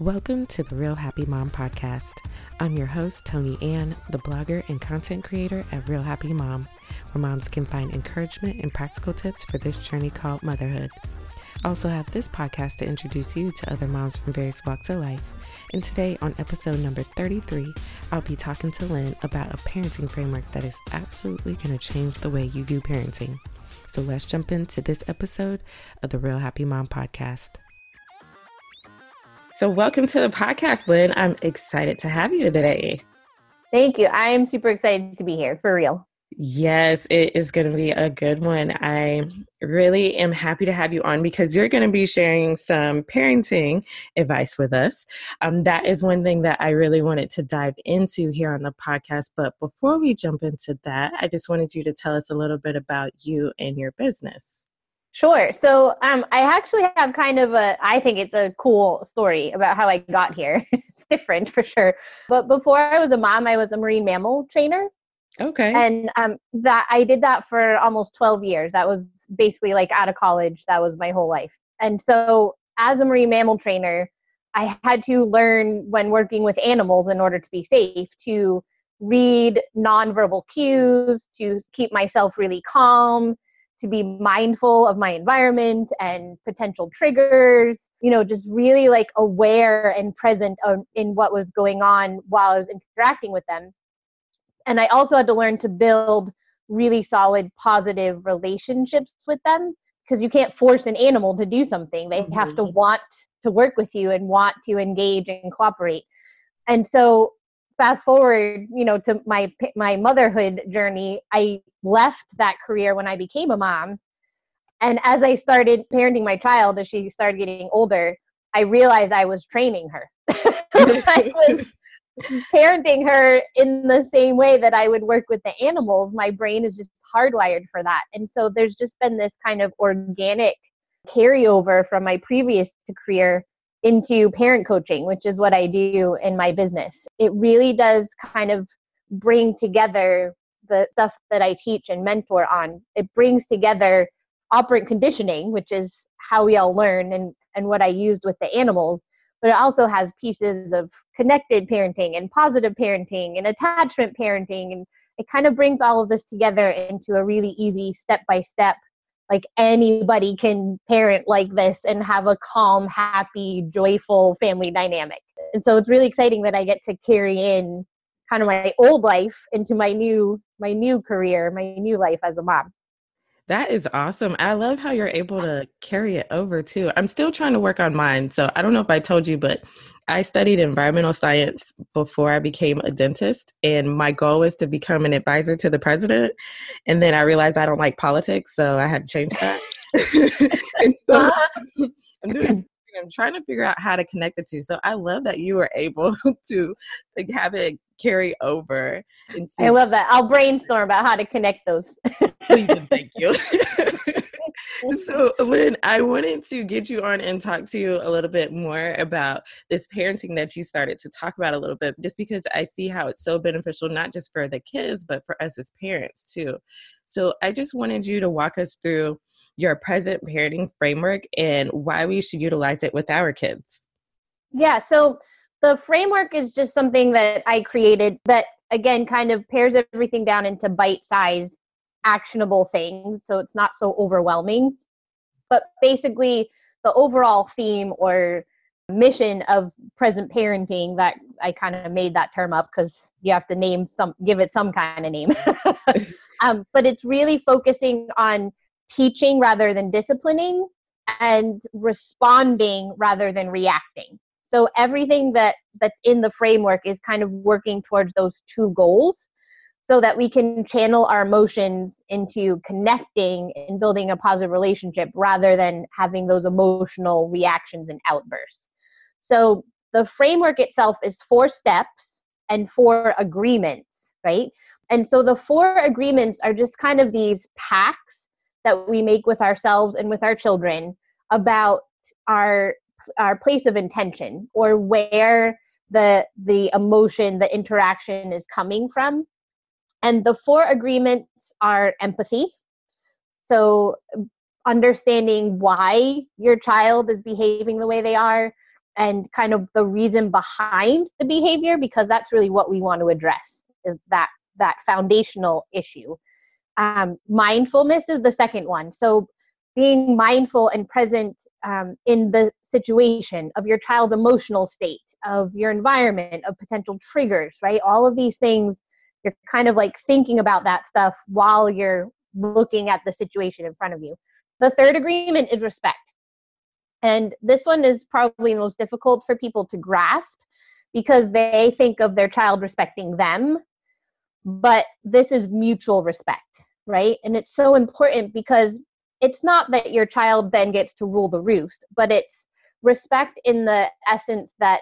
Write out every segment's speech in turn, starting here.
Welcome to the Real Happy Mom podcast. I'm your host, Tony Ann, the blogger and content creator at Real Happy Mom, where moms can find encouragement and practical tips for this journey called motherhood. I also have this podcast to introduce you to other moms from various walks of life. And today, on episode number 33, I'll be talking to Lynn about a parenting framework that is absolutely going to change the way you view parenting. So let's jump into this episode of the Real Happy Mom podcast. So, welcome to the podcast, Lynn. I'm excited to have you today. Thank you. I am super excited to be here for real. Yes, it is going to be a good one. I really am happy to have you on because you're going to be sharing some parenting advice with us. Um, that is one thing that I really wanted to dive into here on the podcast. But before we jump into that, I just wanted you to tell us a little bit about you and your business. Sure. So um, I actually have kind of a, I think it's a cool story about how I got here. it's different for sure. But before I was a mom, I was a marine mammal trainer. Okay. And um, that I did that for almost 12 years. That was basically like out of college. That was my whole life. And so as a marine mammal trainer, I had to learn when working with animals in order to be safe to read nonverbal cues, to keep myself really calm, to be mindful of my environment and potential triggers, you know, just really like aware and present in what was going on while I was interacting with them. And I also had to learn to build really solid positive relationships with them because you can't force an animal to do something. They mm-hmm. have to want to work with you and want to engage and cooperate. And so fast forward, you know, to my my motherhood journey, I left that career when I became a mom. And as I started parenting my child, as she started getting older, I realized I was training her. I was parenting her in the same way that I would work with the animals. My brain is just hardwired for that. And so there's just been this kind of organic carryover from my previous career into parent coaching, which is what I do in my business. It really does kind of bring together the stuff that I teach and mentor on. It brings together operant conditioning, which is how we all learn and, and what I used with the animals, but it also has pieces of connected parenting and positive parenting and attachment parenting. And it kind of brings all of this together into a really easy step by step like anybody can parent like this and have a calm happy joyful family dynamic and so it's really exciting that i get to carry in kind of my old life into my new my new career my new life as a mom that is awesome. I love how you're able to carry it over too. I'm still trying to work on mine. So I don't know if I told you, but I studied environmental science before I became a dentist, and my goal was to become an advisor to the president. And then I realized I don't like politics, so I had to change that. so, uh-huh. I'm, doing, I'm trying to figure out how to connect the two. So I love that you were able to like, have it carry over. Into- I love that. I'll brainstorm about how to connect those. Please and thank you. so, Lynn, I wanted to get you on and talk to you a little bit more about this parenting that you started to talk about a little bit, just because I see how it's so beneficial, not just for the kids, but for us as parents too. So, I just wanted you to walk us through your present parenting framework and why we should utilize it with our kids. Yeah. So, the framework is just something that I created that, again, kind of pairs everything down into bite sized actionable things so it's not so overwhelming. But basically the overall theme or mission of present parenting that i kind of made that term up because you have to name some give it some kind of name. Um, but it's really focusing on teaching rather than disciplining and responding rather than reacting. So everything that that's in the framework is kind of working towards those two goals so that we can channel our emotions into connecting and building a positive relationship rather than having those emotional reactions and outbursts. So the framework itself is four steps and four agreements, right? And so the four agreements are just kind of these pacts that we make with ourselves and with our children about our our place of intention or where the the emotion the interaction is coming from and the four agreements are empathy. So, understanding why your child is behaving the way they are, and kind of the reason behind the behavior because that's really what we want to address is that that foundational issue. Um, mindfulness is the second one. So being mindful and present um, in the situation of your child's emotional state of your environment of potential triggers right? All of these things you're kind of like thinking about that stuff while you're looking at the situation in front of you. The third agreement is respect. And this one is probably the most difficult for people to grasp because they think of their child respecting them but this is mutual respect right? And it's so important because it's not that your child then gets to rule the roost but it's respect in the essence that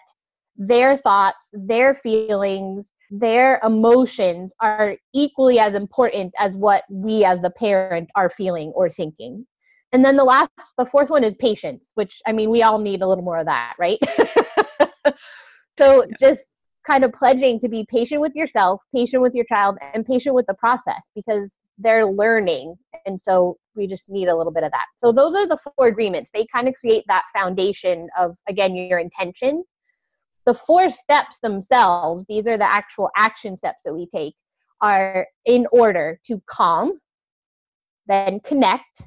their thoughts their feelings their emotions are equally as important as what we as the parent are feeling or thinking. And then the last the fourth one is patience which i mean we all need a little more of that right? So yeah. just kind of pledging to be patient with yourself patient with your child and patient with the process because they're learning. And so we just need a little bit of that. So those are the four agreements. They kind of create that foundation of again your intention the four steps themselves these are the actual action steps that we take are in order to calm then connect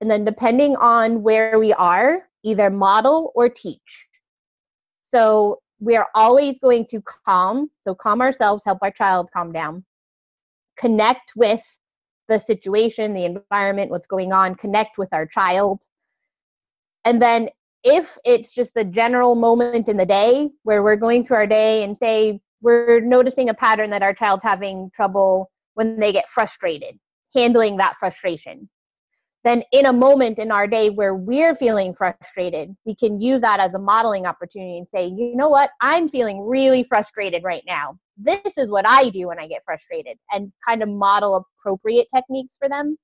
and then depending on where we are either model or teach so we are always going to calm so calm ourselves help our child calm down connect with the situation, the environment, what's going on, connect with our child. And then if it's just the general moment in the day where we're going through our day and say we're noticing a pattern that our child's having trouble when they get frustrated, handling that frustration then in a moment in our day where we're feeling frustrated, we can use that as a modeling opportunity and say, you know what, I'm feeling really frustrated right now. This is what I do when I get frustrated, and kind of model appropriate techniques for them.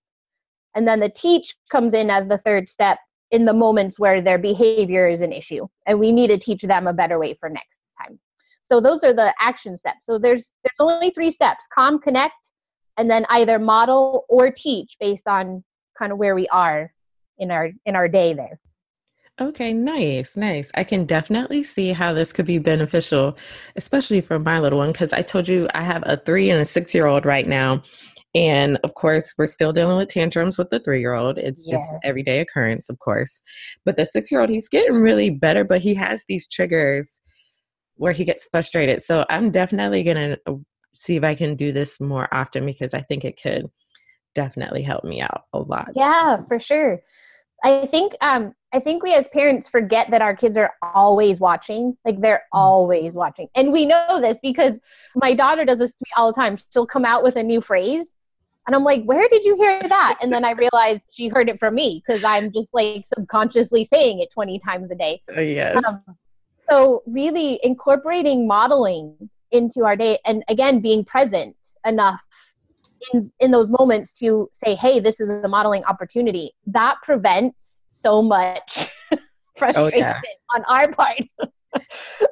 And then the teach comes in as the third step in the moments where their behavior is an issue, and we need to teach them a better way for next time. So those are the action steps. So there's there's only three steps: calm, connect, and then either model or teach based on kind of where we are in our in our day there Okay, nice, nice. I can definitely see how this could be beneficial, especially for my little one, because I told you I have a three and a six year old right now. And of course, we're still dealing with tantrums with the three year old. It's just everyday occurrence, of course. But the six year old, he's getting really better, but he has these triggers where he gets frustrated. So I'm definitely going to uh, see if I can do this more often because I think it could definitely help me out a lot. Yeah, for sure. I think um I think we as parents forget that our kids are always watching. Like they're mm-hmm. always watching. And we know this because my daughter does this to me all the time. She'll come out with a new phrase and I'm like, "Where did you hear that?" And then I realized she heard it from me because I'm just like subconsciously saying it 20 times a day. Uh, yes. Um, so really incorporating modeling into our day and again being present enough in in those moments to say hey this is a modeling opportunity that prevents so much frustration oh, yeah. on our part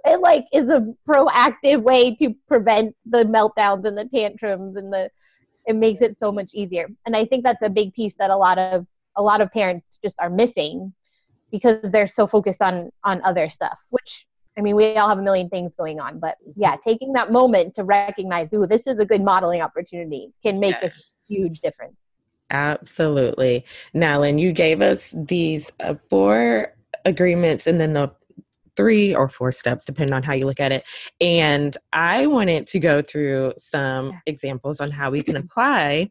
it like is a proactive way to prevent the meltdowns and the tantrums and the it makes it so much easier and i think that's a big piece that a lot of a lot of parents just are missing because they're so focused on on other stuff which I mean, we all have a million things going on, but yeah, taking that moment to recognize, ooh, this is a good modeling opportunity can make yes. a huge difference. Absolutely. Now, Lynn, you gave us these uh, four agreements and then the three or four steps, depending on how you look at it. And I wanted to go through some examples on how we can apply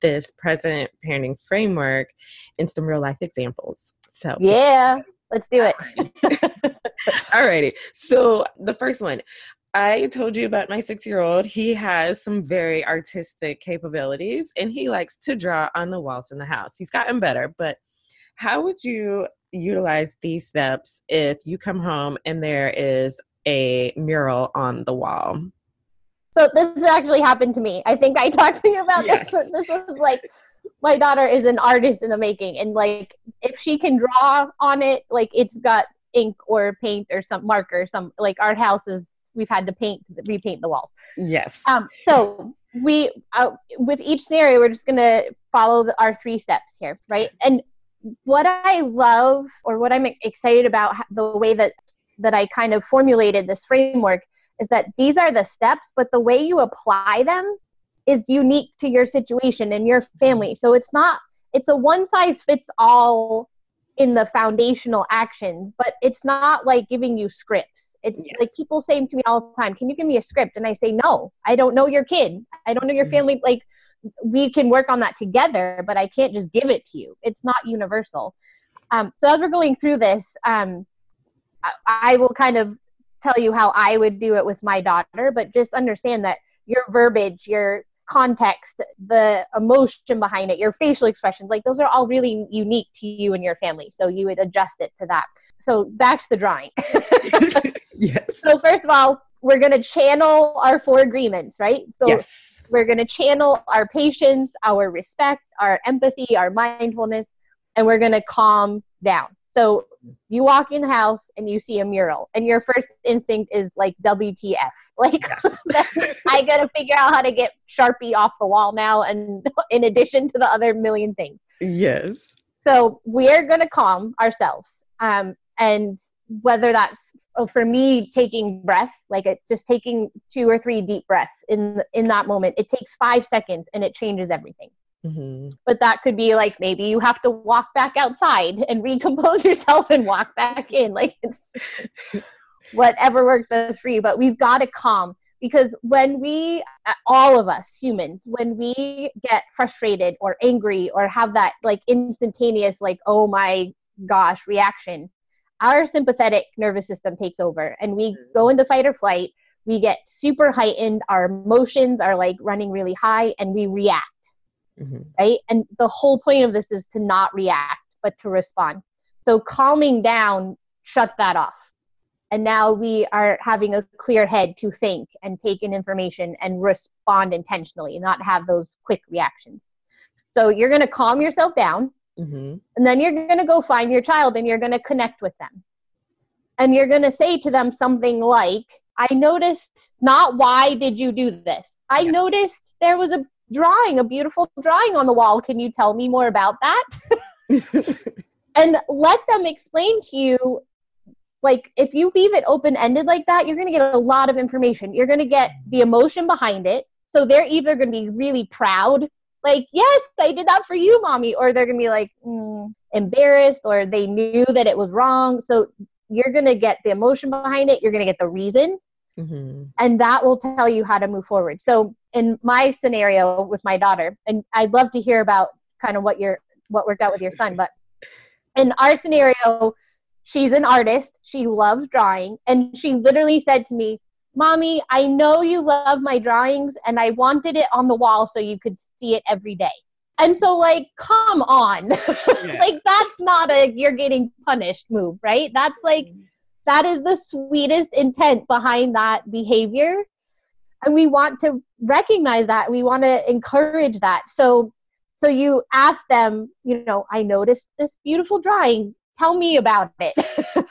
this present parenting framework in some real life examples. So, yeah, let's do it. All righty. So the first one, I told you about my six year old. He has some very artistic capabilities and he likes to draw on the walls in the house. He's gotten better, but how would you utilize these steps if you come home and there is a mural on the wall? So this actually happened to me. I think I talked to you about yes. this. This was like my daughter is an artist in the making and like if she can draw on it, like it's got ink or paint or some marker some like our houses we've had to paint repaint the walls yes um so we uh, with each scenario we're just going to follow the, our three steps here right and what i love or what i'm excited about the way that that I kind of formulated this framework is that these are the steps, but the way you apply them is unique to your situation and your family. So it's not, it's a one size fits all in the foundational actions, but it's not like giving you scripts. It's yes. like people say to me all the time, Can you give me a script? And I say, No, I don't know your kid. I don't know your mm-hmm. family. Like, we can work on that together, but I can't just give it to you. It's not universal. Um, so as we're going through this, um, I, I will kind of tell you how I would do it with my daughter, but just understand that your verbiage, your context, the emotion behind it, your facial expressions, like those are all really unique to you and your family. So you would adjust it to that. So back to the drawing. yes. So first of all, we're going to channel our four agreements, right? So yes. We're going to channel our patience, our respect, our empathy, our mindfulness, and we're going to calm down. So you walk in the house and you see a mural, and your first instinct is like WTF? Like yes. I gotta figure out how to get Sharpie off the wall now, and in addition to the other million things. Yes. So we're gonna calm ourselves, um, and whether that's oh, for me taking breaths, like it, just taking two or three deep breaths in in that moment, it takes five seconds and it changes everything. Mm-hmm. But that could be like maybe you have to walk back outside and recompose yourself and walk back in. Like it's whatever works best for you. But we've got to calm because when we, all of us humans, when we get frustrated or angry or have that like instantaneous, like, oh my gosh, reaction, our sympathetic nervous system takes over and we mm-hmm. go into fight or flight. We get super heightened. Our emotions are like running really high and we react mm-hmm. right? And the whole point of this is to not react, but to respond. So calming down shuts that off. And now we are having a clear head to think and take in information and respond intentionally, not have those quick reactions. So you're going to calm yourself down, mm-hmm. and then you're going to go find your child and you're going to connect with them. And you're going to say to them something like, I noticed not why did you do this? I yeah. noticed there was a drawing, a beautiful drawing on the wall. Can you tell me more about that? and let them explain to you like if you leave it open ended like that you're going to get a lot of information you're going to get the emotion behind it so they're either going to be really proud like yes i did that for you mommy. Or they're going to be like mm, embarrassed or they knew that it was wrong. So you're going to get the emotion behind it. You're going to get the reason. Mm-hmm. and that will tell you how to move forward. So in my scenario with my daughter, and I'd love to hear about kind of what your what worked out with your son, but in our scenario, she's an artist. She loves drawing, and she literally said to me, "Mommy, I know you love my drawings, and I wanted it on the wall so you could see it every day." And so, like, come on, yeah. like that's not a you're getting punished move, right? That's like mm-hmm. that is the sweetest intent behind that behavior. And we want to recognize that. We want to encourage that. So so you ask them you know i noticed this beautiful drawing. Tell me about it.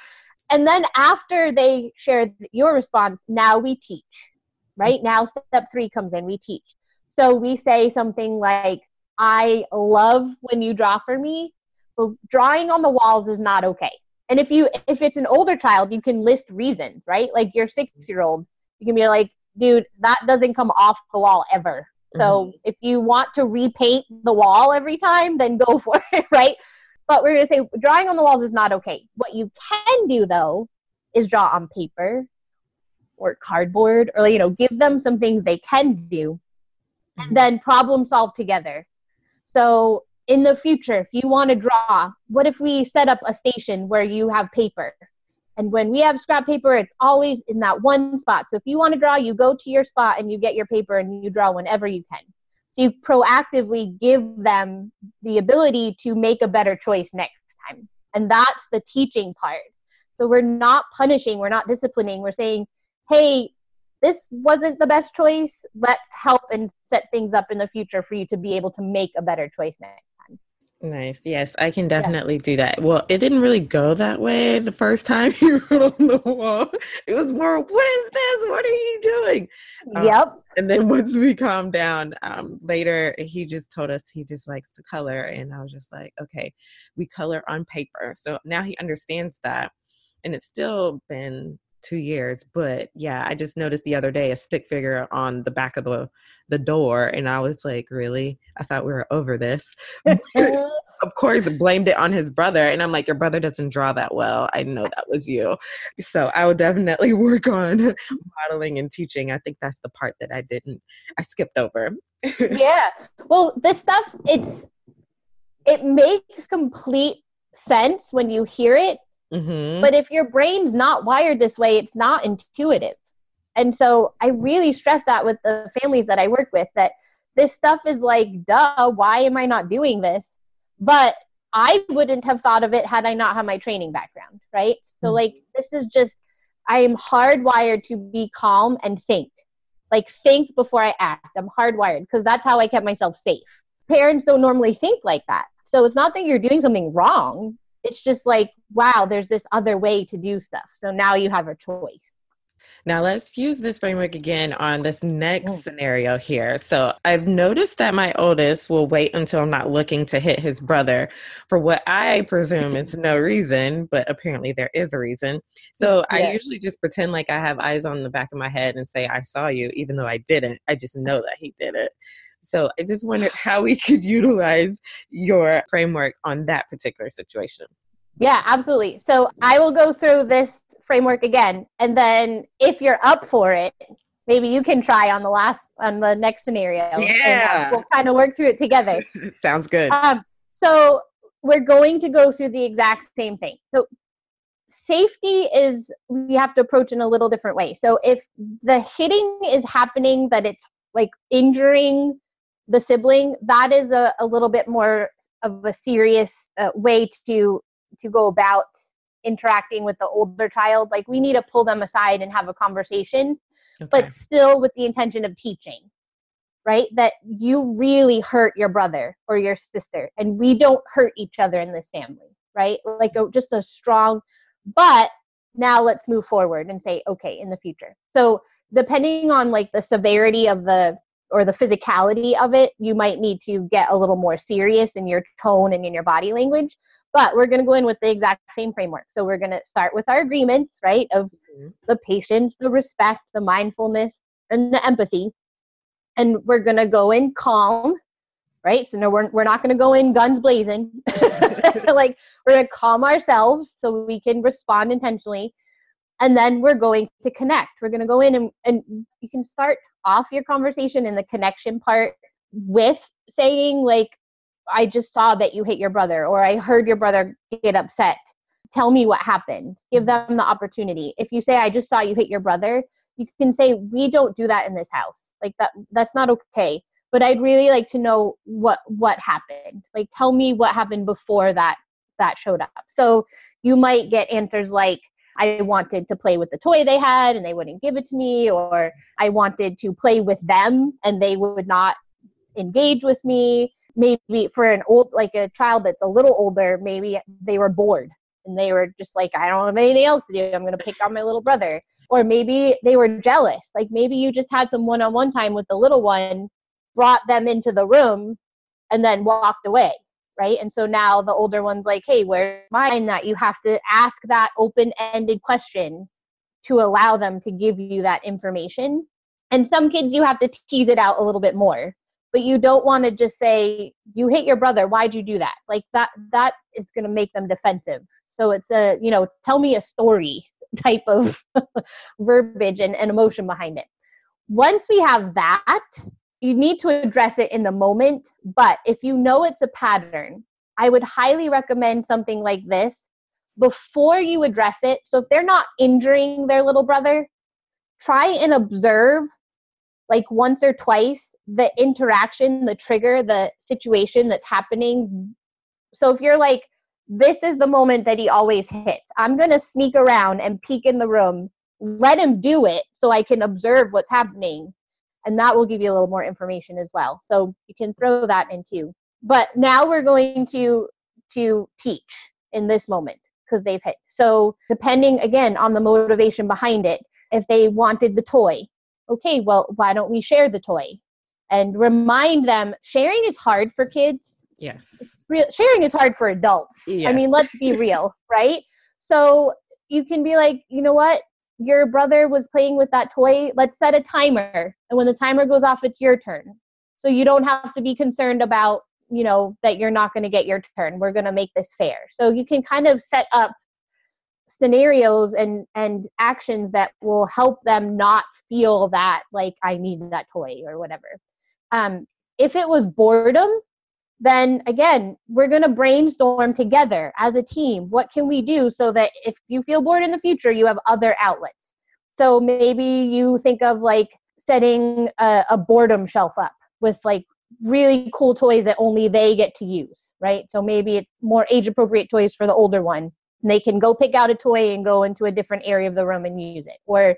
And then after they share your response now we teach. Right? Now step three comes in. We teach so we say something like i love when you draw for me but drawing on the walls is not okay and if you if it's an older child you can list reasons right like your six year old you can be like dude, that doesn't come off the wall ever. So mm-hmm. if you want to repaint the wall every time, then go for it, right? But we're going to say drawing on the walls is not okay. What you can do though is draw on paper or cardboard or you know, give them some things they can do and mm-hmm. then problem solve together. So in the future, if you want to draw, what if we set up a station where you have paper and when we have scrap paper, it's always in that one spot. So if you want to draw, you go to your spot and you get your paper and you draw whenever you can. So you proactively give them the ability to make a better choice next time. And that's the teaching part. So we're not punishing, we're not disciplining, we're saying, hey, this wasn't the best choice. Let's help and set things up in the future for you to be able to make a better choice next. Time. Nice. Yes, I can definitely yeah. do that. Well, it didn't really go that way the first time you wrote on the wall. It was more, what is this? What are you doing? Um, yep. Um, and then once we calmed down, um, later he just told us he just likes to color. And I was just like, okay, we color on paper. So now he understands that. and it's still been two years. But yeah, I just noticed the other day a stick figure on the back of the the door, and I was like, really? I thought we were over this. of course, blamed it on his brother, and I'm like, your brother doesn't draw that well. I know that was you. So I would definitely work on modeling and teaching. I think that's the part that I didn't. I skipped over. yeah. Well, this stuff it's it makes complete sense when you hear it Mm-hmm. But if your brain's not wired this way, it's not intuitive. And so I really stress that with the families that I work with that this stuff is like, duh, why am I not doing this? But I wouldn't have thought of it had I not had my training background, right? So, mm-hmm. like, this is just, I am hardwired to be calm and think. Like, think before I act. I'm hardwired because that's how I kept myself safe. Parents don't normally think like that. So, it's not that you're doing something wrong it's just like wow there's this other way to do stuff so now you have a choice now let's use this framework again on this next mm. scenario here. So I've noticed that my oldest will wait until I'm not looking to hit his brother for what I presume is no reason, but apparently there is a reason. So yeah. I usually just pretend like I have eyes on the back of my head and say, I saw you, even though I didn't. I just know that he did it. So I just wondered how we could utilize your framework on that particular situation. Yeah, absolutely. So I will go through this framework again, and then if you're up for it, maybe you can try on the last on the next scenario. Uh, yeah, we'll kind of work through it together. Sounds good. Um, so we're going to go through the exact same thing. So safety is we have to approach in a little different way. So if the hitting is happening that it's like injuring the sibling, that is a, a little bit more of a serious uh, way to to go about interacting with the older child. Like we need to pull them aside and have a conversation okay. but still with the intention of teaching right? That you really hurt your brother or your sister and we don't hurt each other in this family right? Like a, just a strong but now let's move forward and say okay in the future. So depending on like the severity of the or the physicality of it you might need to get a little more serious in your tone and in your body language but we're going to go in with the exact same framework. So we're going to start with our agreements, right, of mm-hmm. the patience, the respect, the mindfulness, and the empathy. And we're going to go in calm, right? So no, we're, we're not going to go in guns blazing. like we're going to calm ourselves so we can respond intentionally. And then we're going to connect. We're going to go in and, and you can start off your conversation in the connection part with saying like I just saw that you hit your brother, or I heard your brother get upset. Tell me what happened. Give them the opportunity. If you say, I just saw you hit your brother, you can say, We don't do that in this house. Like that, that's not okay. But I'd really like to know what what happened. Like tell me what happened before that that showed up. So you might get answers like, I wanted to play with the toy they had and they wouldn't give it to me, or I wanted to play with them and they would not engage with me. Maybe for an old like a child that's a little older maybe they were bored and they were just like i don't have anything else to do. I'm going to pick on my little brother. Or maybe they were jealous. Like maybe you just had some one-on-one time with the little one brought them into the room and then walked away right? And so now the older one's like hey where's mine? That you have to ask that open-ended question to allow them to give you that information. And some kids you have to tease it out a little bit more. But you don't want to just say you hit your brother why'd you do that? Like that that is going to make them defensive. So it's a you know tell me a story type of verbiage and, and emotion behind it. Once we have that you need to address it in the moment but if you know it's a pattern i would highly recommend something like this before you address it so if they're not injuring their little brother try and observe like once or twice the interaction, the trigger, the situation that's happening. So if you're like, this is the moment that he always hits, I'm going to sneak around and peek in the room, let him do it so I can observe what's happening. And that will give you a little more information as well. So you can throw that in too. But now we're going to to teach in this moment because they've hit. So depending again on the motivation behind it, if they wanted the toy, okay, well, why don't we share the toy? and remind them sharing is hard for kids. Yes. Real, sharing is hard for adults. Yes. I mean, let's be real, right? So, you can be like, you know what? Your brother was playing with that toy. Let's set a timer. And when the timer goes off, it's your turn. So you don't have to be concerned about, you know, that you're not going to get your turn. We're going to make this fair. So you can kind of set up scenarios and and actions that will help them not feel that like I need that toy or whatever. Um, if it was boredom, then again, we're going to brainstorm together as a team. What can we do so that if you feel bored in the future, you have other outlets? So maybe you think of like setting a, a boredom shelf up with like really cool toys that only they get to use, right? So maybe it's more age appropriate toys for the older one. They can go pick out a toy and go into a different area of the room and use it. Or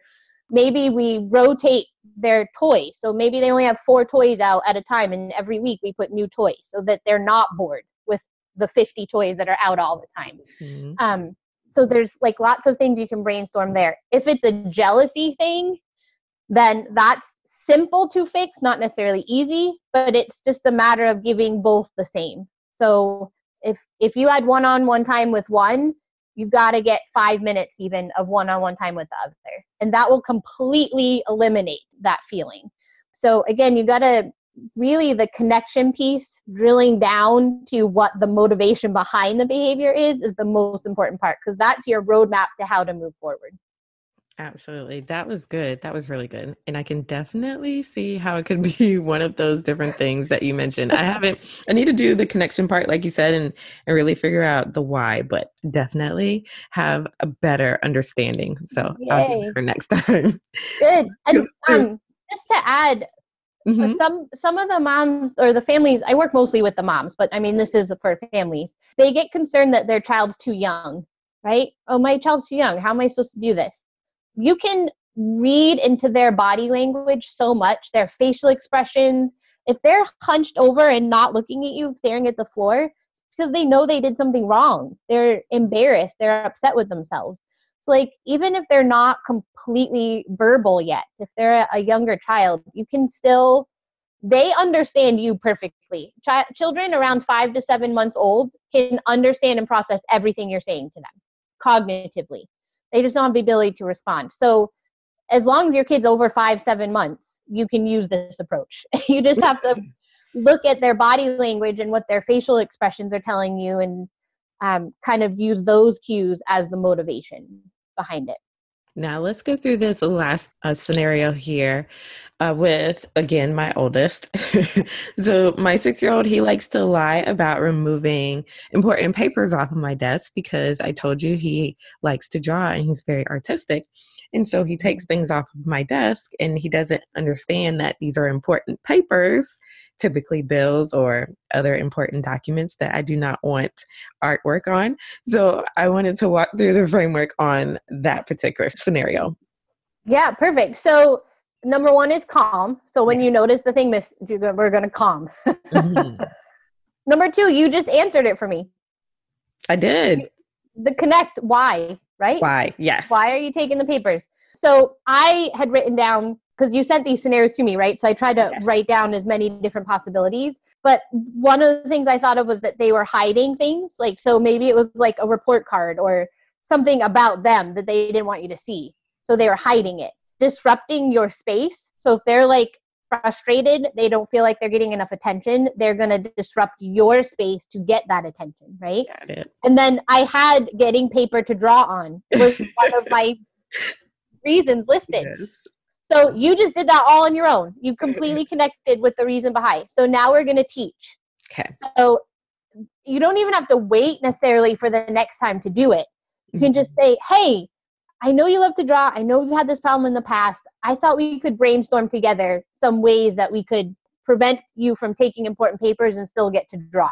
maybe we rotate their toys. So maybe they only have four toys out at a time, and every week we put new toys so that they're not bored with the 50 toys that are out all the time. Mm-hmm. Um, so there's like lots of things you can brainstorm there. If it's a jealousy thing, then that's simple to fix, not necessarily easy, but it's just a matter of giving both the same. So if if you had one-on-one time with one, you got to get five minutes even of one-on-one time with the other. And that will completely eliminate that feeling. So again you got to really the connection piece drilling down to what the motivation behind the behavior is is the most important part because that's your roadmap to how to move forward Absolutely. That was good. That was really good. And I can definitely see how it could be one of those different things that you mentioned. I haven't I need to do the connection part like you said and and really figure out the why, but definitely have a better understanding. So Yay. I'll do for next time. Good. And um just to add mm-hmm. some some of the moms or the families I work mostly with the moms, but I mean this is for families. They get concerned that their child's too young, right? Oh, my child's too young. How am I supposed to do this? You can read into their body language so much, their facial expressions. If they're hunched over and not looking at you, staring at the floor, because they know they did something wrong. They're embarrassed, they're upset with themselves. So, like, even if they're not completely verbal yet, if they're a younger child, you can still, they understand you perfectly. Ch- children around five to seven months old can understand and process everything you're saying to them cognitively. They just don't have the ability to respond. So as long as your kid's over five, seven months, you can use this approach. you just have to look at their body language and what their facial expressions are telling you and um, kind of use those cues as the motivation behind it. Now let's go through this last uh, scenario here uh, with again my oldest. so my six-year-old he likes to lie about removing important papers off of my desk because I told you he likes to draw and he's very artistic. And so he takes things off of my desk and he doesn't understand that these are important papers, typically bills or other important documents that I do not want artwork on. So I wanted to walk through the framework on that particular scenario. Yeah, perfect. So number one is calm. So when yes. you notice the thing miss, we're going to calm. Mm-hmm. number two, you just answered it for me. I did. The connect, why? Right? Why? Yes. Why are you taking the papers? So I had written down because you sent these scenarios to me, right? So I tried to yes. write down as many different possibilities. But one of the things I thought of was that they were hiding things. Like, so maybe it was like a report card or something about them that they didn't want you to see. So they were hiding it, disrupting your space. So if they're like frustrated, they don't feel like they're getting enough attention, they're going to disrupt your space to get that attention, right? And then I had getting paper to draw on was one of my reasons listed. Yes. So you just did that all on your own. You completely connected with the reason behind. So now we're going to teach. Okay. So you don't even have to wait necessarily for the next time to do it. You can just say, "Hey, I know you love to draw. I know you've had this problem in the past. I thought we could brainstorm together some ways that we could prevent you from taking important papers and still get to draw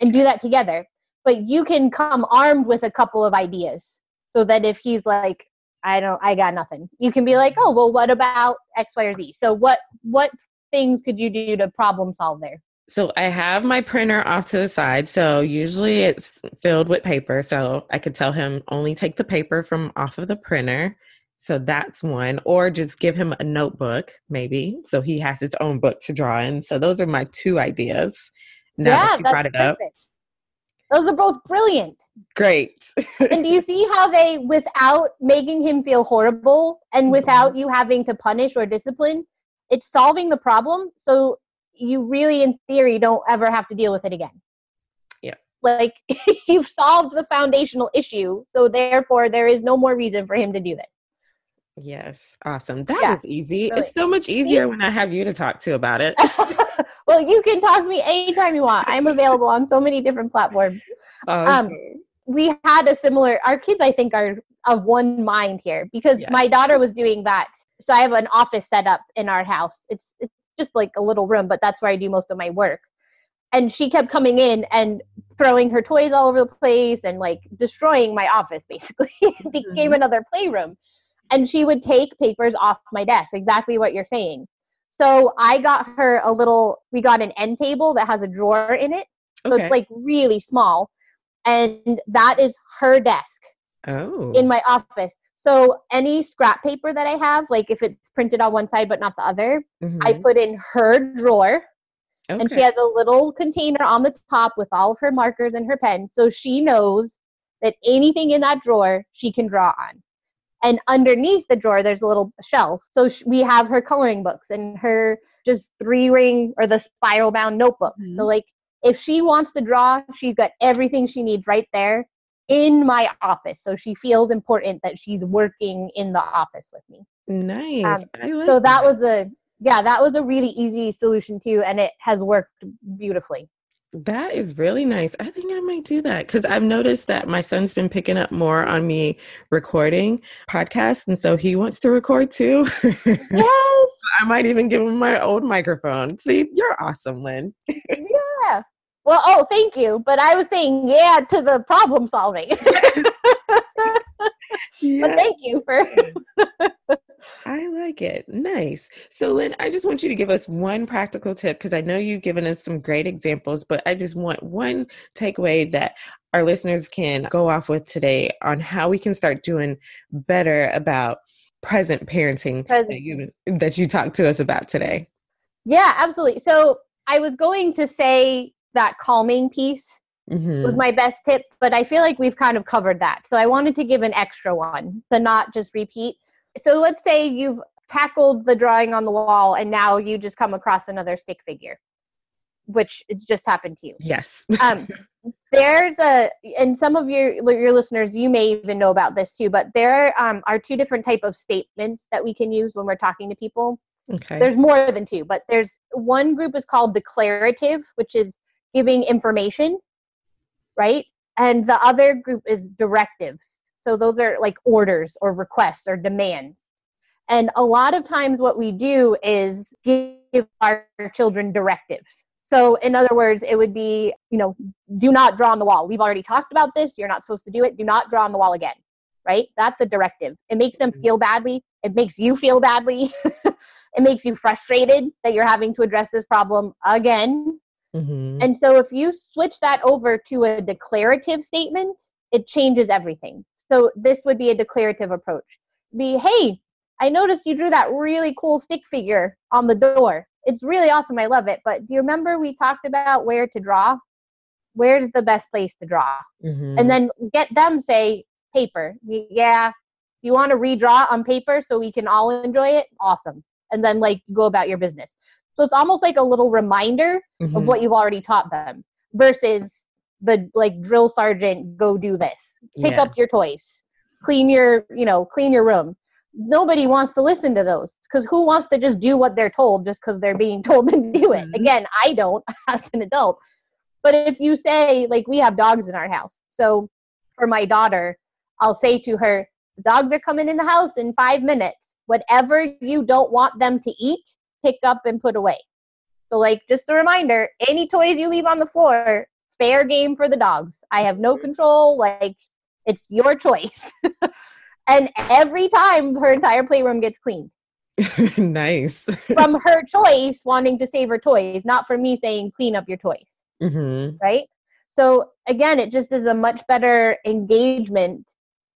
and do that together. But you can come armed with a couple of ideas so that if he's like, I don't, I got nothing, you can be like, oh, well, what about X, Y, or Z? So what, what things could you do to problem solve there? So I have my printer off to the side. So usually it's filled with paper. So I could tell him only take the paper from off of the printer. So that's one. Or just give him a notebook, maybe. So he has his own book to draw in. So those are my two ideas. Now yeah, that you brought it perfect. up. Those are both brilliant. Great. and do you see how they, without making him feel horrible and Mm-hmm. without you having to punish or discipline, it's solving the problem. So you really, in theory, don't ever have to deal with it again. Yeah. Like you've solved the foundational issue. So therefore, there is no more reason for him to do this. Yes. Awesome. That Yeah, was easy. really. It's so much easier when I have you to talk to about it. well, you can talk to me anytime you want. I'm available on so many different platforms. Um, awesome. we had a similar our kids i think are of one mind here because Yes. my daughter was doing that so i have an office set up in our house it's it's just like a little room but that's where i do most of my work. And she kept coming in and throwing her toys all over the place and like destroying my office basically. It became Mhm. another playroom. And she would take papers off my desk exactly what you're saying. So i got her a little we got an end table that has a drawer in it. So okay. it's like really small. And that is her desk oh. in my office so any scrap paper that i have like if it's printed on one side but not the other i Mhm. put in her drawer and she has a little container on the top with all of her markers and her pens so she knows that anything in that drawer she can draw on and underneath the drawer there's a little shelf so sh- we have her coloring books and her just three ring or the spiral bound notebooks so Mhm. like if she wants to draw she's got everything she needs right there in my office so she feels important that she's working in the office with me nice. um, like so that was a yeah that was a really easy solution too and it has worked beautifully That is really nice. I think I might do that because I've noticed that my son's been picking up more on me recording podcasts, and so he wants to record too. yes I might even give him my old microphone. See, you're awesome, Lynn. yeah well oh thank you but i was saying yeah to the problem solving but thank you for I like it. Nice. So, Lynn, I just want you to give us one practical tip because I know you've given us some great examples, but I just want one takeaway that our listeners can go off with today on how we can start doing better about present parenting Present. that you, that you talked to us about today. yeah absolutely so i was going to say that calming piece Mhm. was my best tip, but I feel like we've kind of covered that. So I wanted to give an extra one to not just repeat. So let's say you've tackled the drawing on the wall and now you just come across another stick figure, which just happened to you. Yes. Um, there's a, and some of your your listeners, you may even know about this too, but there um, are two different type of statements that we can use when we're talking to people okay. there's more than two but there's one group is called declarative which is giving information right? And the other group is directives. So those are like orders or requests or demands. And a lot of times what we do is give our children directives. So in other words it would be you know do not draw on the wall. We've already talked about this. You're not supposed to do it. Do not draw on the wall again right? That's a directive. It makes them feel badly. It makes you feel badly. It makes you frustrated that you're having to address this problem again Mhm. and so if you switch that over to a declarative statement, it changes everything. So this would be a declarative approach. Be, hey, I noticed you drew that really cool stick figure on the door. It's really awesome. I love it. But do you remember we talked about where to draw? Where's the best place to draw? Mhm. And then get them say paper. Yeah. Do you want to redraw on paper so we can all enjoy it? Awesome. And then like go about your business. So it's almost like a little reminder of Mhm. what you've already taught them versus the like drill sergeant go do this pick Yeah. up your toys clean your you know clean your room nobody wants to listen to those because who wants to just do what they're told just because they're being told to do it Mhm. again i don't as an adult but if you say like we have dogs in our house so for my daughter i'll say to her the dogs are coming in the house in five minutes whatever you don't want them to eat pick up and put away so, like, just a reminder any toys you leave on the floor, fair game for the dogs. I have no control. Like, it's your choice. and every time her entire playroom gets cleaned nice. from her choice wanting to save her toys, not from me saying, clean up your toys, Mhm. right? So, again, it just is a much better engagement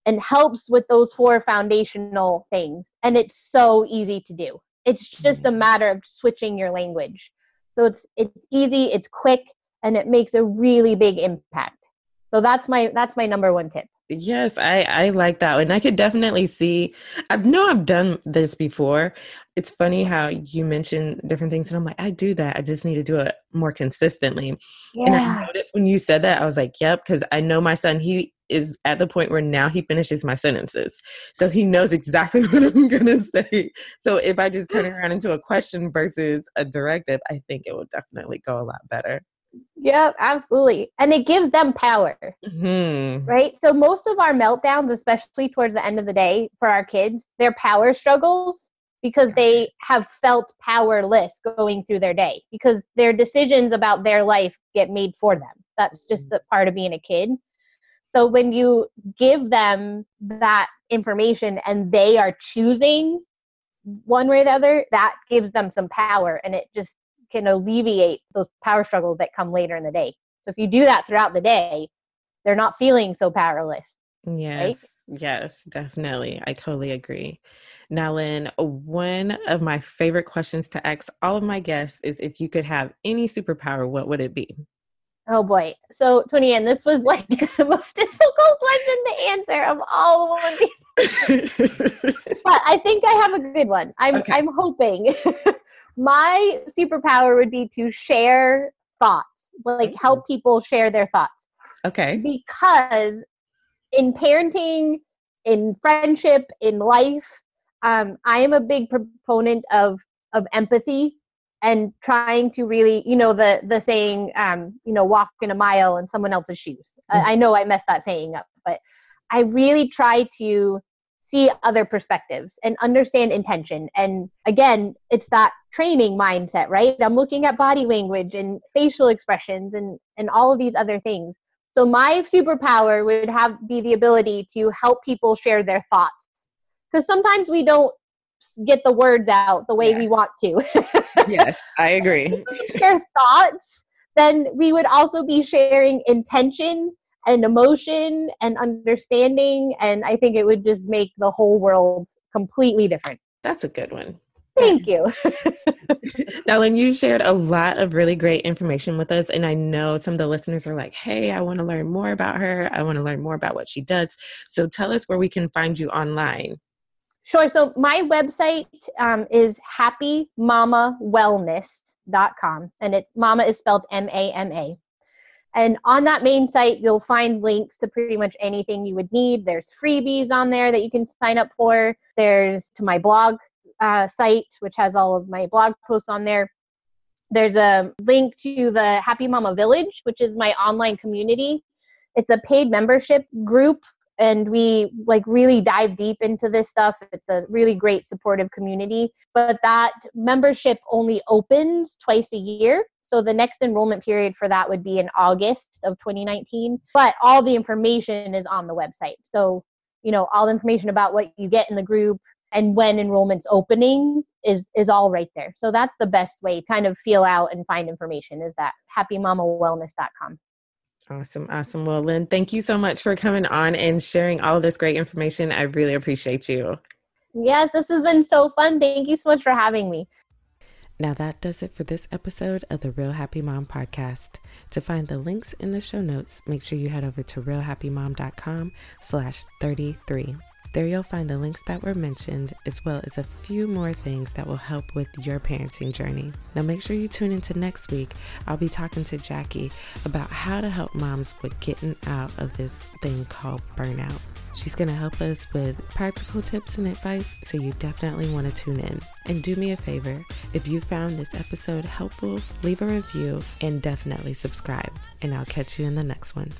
and helps with those four foundational things. And it's so easy to do. It's just a mm. matter of switching your language. So it's it's easy, it's quick, and it makes a really big impact. So that's my that's my number one tip. Yes, I I like that, and I could definitely see. I know I've done this before. It's funny how you mention different things, and I'm like, I do that. I just need to do it more consistently. Yeah. And I noticed when you said that, I was like, Yep, because I know my son. He is at the point where now he finishes my sentences, so he knows exactly what I'm gonna say. So if I just turn it around into a question versus a directive, I think it will definitely go a lot better. Yeah, absolutely. And it gives them power. Mm-hmm. Right? So most of our meltdowns, especially towards the end of the day for our kids, they're power struggles because they have felt powerless going through their day because their decisions about their life get made for them. That's just mm-hmm. the part of being a kid. So when you give them that information and they are choosing one way or the other, that gives them some power and it just can alleviate those power struggles that come later in the day. So if you do that throughout the day, they're not feeling so powerless. Yes. Right? Yes, definitely. I totally agree. Now, Lynn, one of my favorite questions to ask all of my guests is if you could have any superpower, what would it be? Oh boy. So, Tony, and this was like the most difficult question to answer of all of these. but I think I have a good one. I'm okay. I'm hoping my superpower would be to share thoughts, like help people share their thoughts. Okay. Because in parenting, in friendship, in life, um, I am a big proponent of of empathy and trying to really, you know, the the saying, um, you know, walk in a mile in someone else's shoes. Mm-hmm. I, I know I messed that saying up, but I really try to see other perspectives and understand intention. And again, it's that training mindset, right? I'm looking at body language and facial expressions and, and all of these other things. So my superpower would have be the ability to help people share their thoughts. Because sometimes we don't get the words out the way yes. we want to. yes, I agree. share thoughts, then we would also be sharing intention and emotion and understanding and i think it would just make the whole world completely different. That's a good one. Thank you. Now lynn you shared a lot of really great information with us and i know some of the listeners are like hey i want to learn more about her. I want to learn more about what she does. So tell us where we can find you online sure so my website um, is happymamawellness.com and it mama is spelled m-a-m-a and on that main site, you'll find links to pretty much anything you would need. There's freebies on there that you can sign up for. There's to my blog uh, site, which has all of my blog posts on there. There's a link to the Happy Mama Village, which is my online community. It's a paid membership group and we like really dive deep into this stuff it's a really great supportive community but that membership only opens twice a year so the next enrollment period for that would be in August of 2019. But all the information is on the website. So, you know, all the information about what you get in the group and when enrollment's opening is is all right there. So that's the best way to kind of feel out and find information is that happymamawellness.com. Awesome. Awesome. Well, Lynn, thank you so much for coming on and sharing all this great information. I really appreciate you. Yes, this has been so fun. Thank you so much for having me. Now that does it for this episode of the Real Happy Mom podcast. To find the links in the show notes, make sure you head over to realhappymom.com slash 33. There you'll find the links that were mentioned, as well as a few more things that will help with your parenting journey. Now, make sure you tune into next week. I'll be talking to Jackie about how to help moms with getting out of this thing called burnout. She's going to help us with practical tips and advice, so you definitely want to tune in. And do me a favor if you found this episode helpful, leave a review and definitely subscribe. And I'll catch you in the next one.